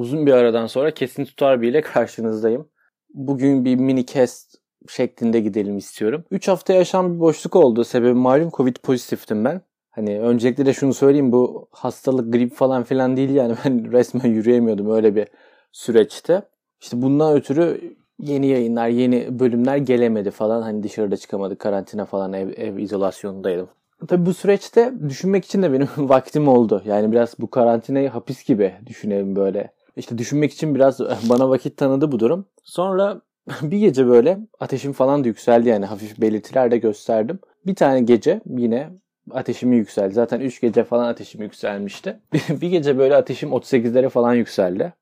Uzun bir aradan sonra kesin tutar bile karşınızdayım. Bugün bir mini cast şeklinde gidelim istiyorum. 3 hafta yaşam bir boşluk oldu. Sebebi malum Covid pozitiftim ben. Hani öncelikle de şunu söyleyeyim bu hastalık grip falan filan değil yani ben resmen yürüyemiyordum öyle bir süreçte. İşte bundan ötürü yeni yayınlar, yeni bölümler gelemedi falan. Hani dışarıda çıkamadık, karantina falan, ev, ev izolasyonundaydım. Tabii bu süreçte düşünmek için de benim vaktim oldu. Yani biraz bu karantinayı hapis gibi düşünelim böyle. İşte düşünmek için biraz bana vakit tanıdı bu durum. Sonra bir gece böyle ateşim falan da yükseldi yani hafif belirtiler de gösterdim. Bir tane gece yine ateşimi yükseldi. Zaten 3 gece falan ateşim yükselmişti. bir gece böyle ateşim 38'lere falan yükseldi.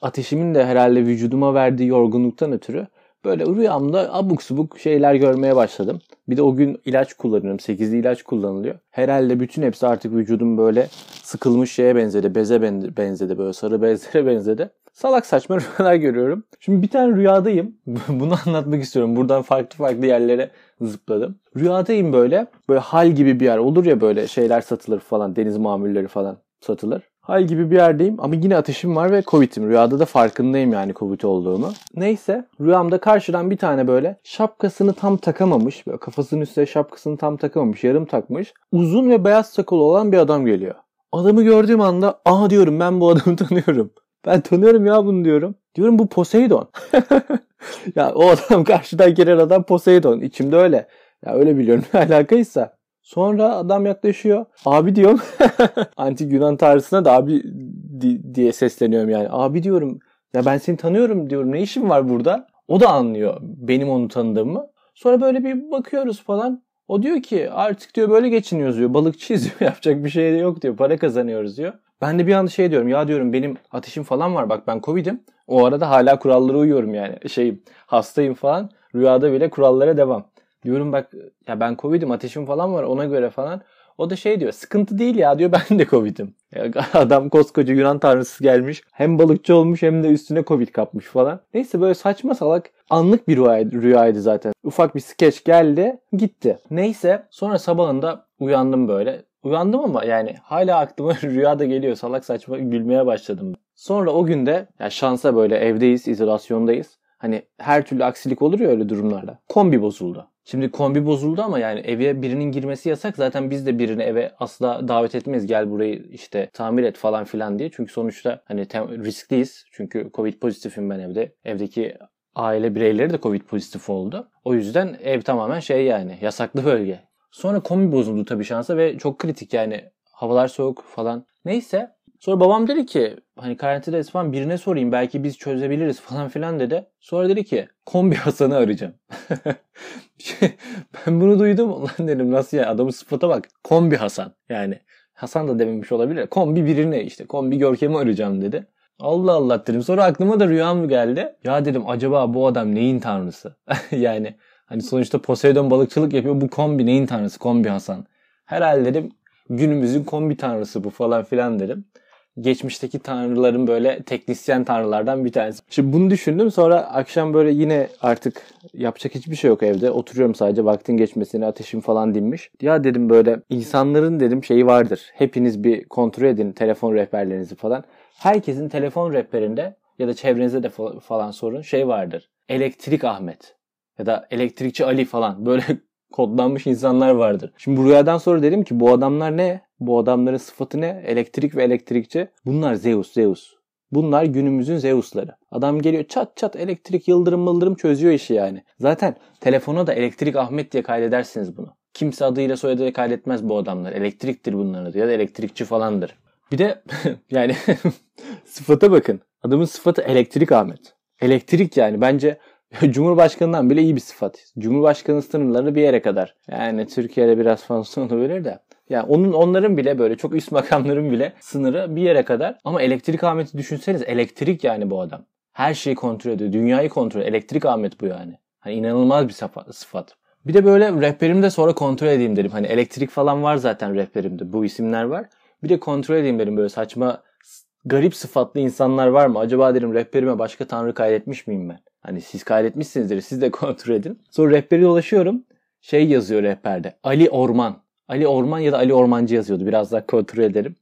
Ateşimin de herhalde vücuduma verdiği yorgunluktan ötürü böyle rüyamda abuk subuk şeyler görmeye başladım. Bir de o gün ilaç kullanıyorum. 8'li ilaç kullanılıyor. Herhalde bütün hepsi artık vücudum böyle sıkılmış şeye benzedi. Beze benzedi. Böyle sarı bezlere benzedi. Salak saçma rüyalar görüyorum. Şimdi bir tane rüyadayım. Bunu anlatmak istiyorum. Buradan farklı farklı yerlere zıpladım. Rüyadayım böyle. Böyle hal gibi bir yer olur ya böyle şeyler satılır falan. Deniz mamulleri falan satılır. Hal gibi bir yerdeyim ama yine ateşim var ve Covid'im. Rüyada da farkındayım yani Covid olduğumu. Neyse rüyamda karşıdan bir tane böyle şapkasını tam takamamış. Böyle kafasının üstüne şapkasını tam takamamış. Yarım takmış. Uzun ve beyaz sakalı olan bir adam geliyor. Adamı gördüğüm anda aha diyorum ben bu adamı tanıyorum. Ben tanıyorum ya bunu diyorum. Diyorum bu Poseidon. ya o adam karşıdan gelen adam Poseidon. İçimde öyle. Ya öyle biliyorum ne alakaysa. Sonra adam yaklaşıyor. Abi diyorum. Antik Yunan tanrısına da abi di- diye sesleniyorum yani. Abi diyorum. Ya ben seni tanıyorum diyorum. Ne işin var burada? O da anlıyor benim onu tanıdığımı. Sonra böyle bir bakıyoruz falan. O diyor ki artık diyor böyle geçiniyoruz diyor. Balıkçıyız diyor. Yapacak bir şey yok diyor. Para kazanıyoruz diyor. Ben de bir anda şey diyorum. Ya diyorum benim ateşim falan var. Bak ben Covid'im. O arada hala kurallara uyuyorum yani. Şey hastayım falan. Rüyada bile kurallara devam. Diyorum bak ya ben Covid'im ateşim falan var ona göre falan. O da şey diyor sıkıntı değil ya diyor ben de Covid'im. Adam koskoca Yunan tanrısı gelmiş. Hem balıkçı olmuş hem de üstüne Covid kapmış falan. Neyse böyle saçma salak anlık bir rüyaydı, rüyaydı zaten. Ufak bir skeç geldi gitti. Neyse sonra sabahında uyandım böyle. Uyandım ama yani hala aklıma rüyada geliyor. Salak saçma gülmeye başladım. Sonra o günde ya şansa böyle evdeyiz, izolasyondayız. Hani her türlü aksilik olur ya öyle durumlarda. Kombi bozuldu. Şimdi kombi bozuldu ama yani eve birinin girmesi yasak. Zaten biz de birini eve asla davet etmeyiz. Gel burayı işte tamir et falan filan diye. Çünkü sonuçta hani riskliyiz. Çünkü Covid pozitifim ben evde. Evdeki aile bireyleri de Covid pozitif oldu. O yüzden ev tamamen şey yani yasaklı bölge. Sonra kombi bozuldu tabii şansa ve çok kritik yani havalar soğuk falan. Neyse Sonra babam dedi ki hani karantinadayız falan birine sorayım belki biz çözebiliriz falan filan dedi. Sonra dedi ki kombi Hasan'ı arayacağım. ben bunu duydum. Ulan dedim nasıl ya adamın sıfata bak. Kombi Hasan yani. Hasan da dememiş olabilir. Kombi birine işte kombi Görkem'i arayacağım dedi. Allah Allah dedim. Sonra aklıma da rüyam geldi. Ya dedim acaba bu adam neyin tanrısı? yani hani sonuçta Poseidon balıkçılık yapıyor. Bu kombi neyin tanrısı? Kombi Hasan. Herhalde dedim günümüzün kombi tanrısı bu falan filan dedim geçmişteki tanrıların böyle teknisyen tanrılardan bir tanesi. Şimdi bunu düşündüm sonra akşam böyle yine artık yapacak hiçbir şey yok evde. Oturuyorum sadece vaktin geçmesini ateşim falan dinmiş. Ya dedim böyle insanların dedim şeyi vardır. Hepiniz bir kontrol edin telefon rehberlerinizi falan. Herkesin telefon rehberinde ya da çevrenizde de falan sorun şey vardır. Elektrik Ahmet ya da elektrikçi Ali falan böyle kodlanmış insanlar vardır. Şimdi bu rüyadan sonra dedim ki bu adamlar ne? Bu adamların sıfatı ne? Elektrik ve elektrikçi. Bunlar Zeus, Zeus. Bunlar günümüzün Zeus'ları. Adam geliyor çat çat elektrik yıldırım mıldırım çözüyor işi yani. Zaten telefona da elektrik Ahmet diye kaydedersiniz bunu. Kimse adıyla soyadıyla kaydetmez bu adamlar. Elektriktir bunların adı ya da elektrikçi falandır. Bir de yani sıfata bakın. Adamın sıfatı elektrik Ahmet. Elektrik yani bence Cumhurbaşkanından bile iyi bir sıfat. Cumhurbaşkanı sınırları bir yere kadar. Yani Türkiye'de biraz fazla olabilir de. Yani onun onların bile böyle çok üst makamların bile sınırı bir yere kadar. Ama elektrik Ahmet'i düşünseniz elektrik yani bu adam. Her şeyi kontrol ediyor. Dünyayı kontrol ediyor. Elektrik Ahmet bu yani. Hani inanılmaz bir sıfat. Bir de böyle rehberimde sonra kontrol edeyim dedim. Hani elektrik falan var zaten rehberimde. Bu isimler var. Bir de kontrol edeyim dedim böyle saçma garip sıfatlı insanlar var mı? Acaba dedim rehberime başka tanrı kaydetmiş miyim ben? Hani siz kaydetmişsinizdir. Siz de kontrol edin. Sonra rehberi dolaşıyorum. Şey yazıyor rehberde. Ali Orman. Ali Orman ya da Ali Ormancı yazıyordu. Biraz daha kontrol ederim.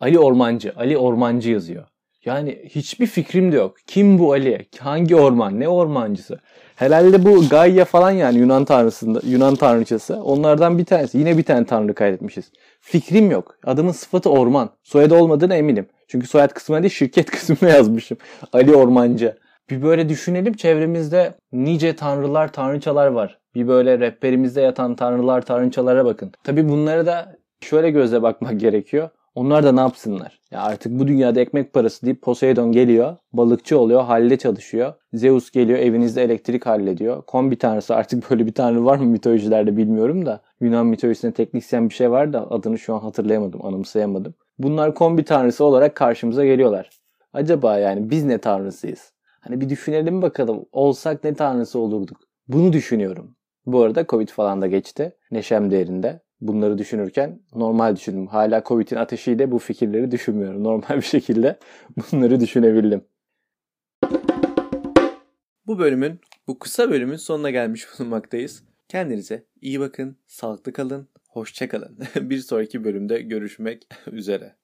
Ali Ormancı. Ali Ormancı yazıyor. Yani hiçbir fikrim de yok. Kim bu Ali? Hangi orman? Ne ormancısı? Herhalde bu Gaia falan yani Yunan tanrısında, Yunan tanrıçası. Onlardan bir tanesi. Yine bir tane tanrı kaydetmişiz. Fikrim yok. Adımın sıfatı Orman. Soyadı olmadığına eminim. Çünkü soyad kısmına değil şirket kısmına yazmışım. Ali Ormancı. Bir böyle düşünelim çevremizde nice tanrılar, tanrıçalar var. Bir böyle rehberimizde yatan tanrılar, tanrıçalara bakın. Tabi bunlara da şöyle gözle bakmak gerekiyor. Onlar da ne yapsınlar? Ya artık bu dünyada ekmek parası deyip Poseidon geliyor, balıkçı oluyor, halde çalışıyor. Zeus geliyor, evinizde elektrik hallediyor. Kombi tanrısı artık böyle bir tanrı var mı mitolojilerde bilmiyorum da. Yunan mitolojisinde teknisyen bir şey var da adını şu an hatırlayamadım, anımsayamadım. Bunlar kombi tanrısı olarak karşımıza geliyorlar. Acaba yani biz ne tanrısıyız? Hani bir düşünelim bakalım olsak ne tanrısı olurduk? Bunu düşünüyorum. Bu arada Covid falan da geçti. Neşem değerinde. Bunları düşünürken normal düşündüm. Hala Covid'in ateşiyle bu fikirleri düşünmüyorum. Normal bir şekilde bunları düşünebildim. Bu bölümün, bu kısa bölümün sonuna gelmiş bulunmaktayız. Kendinize iyi bakın, sağlıklı kalın, hoşça kalın. bir sonraki bölümde görüşmek üzere.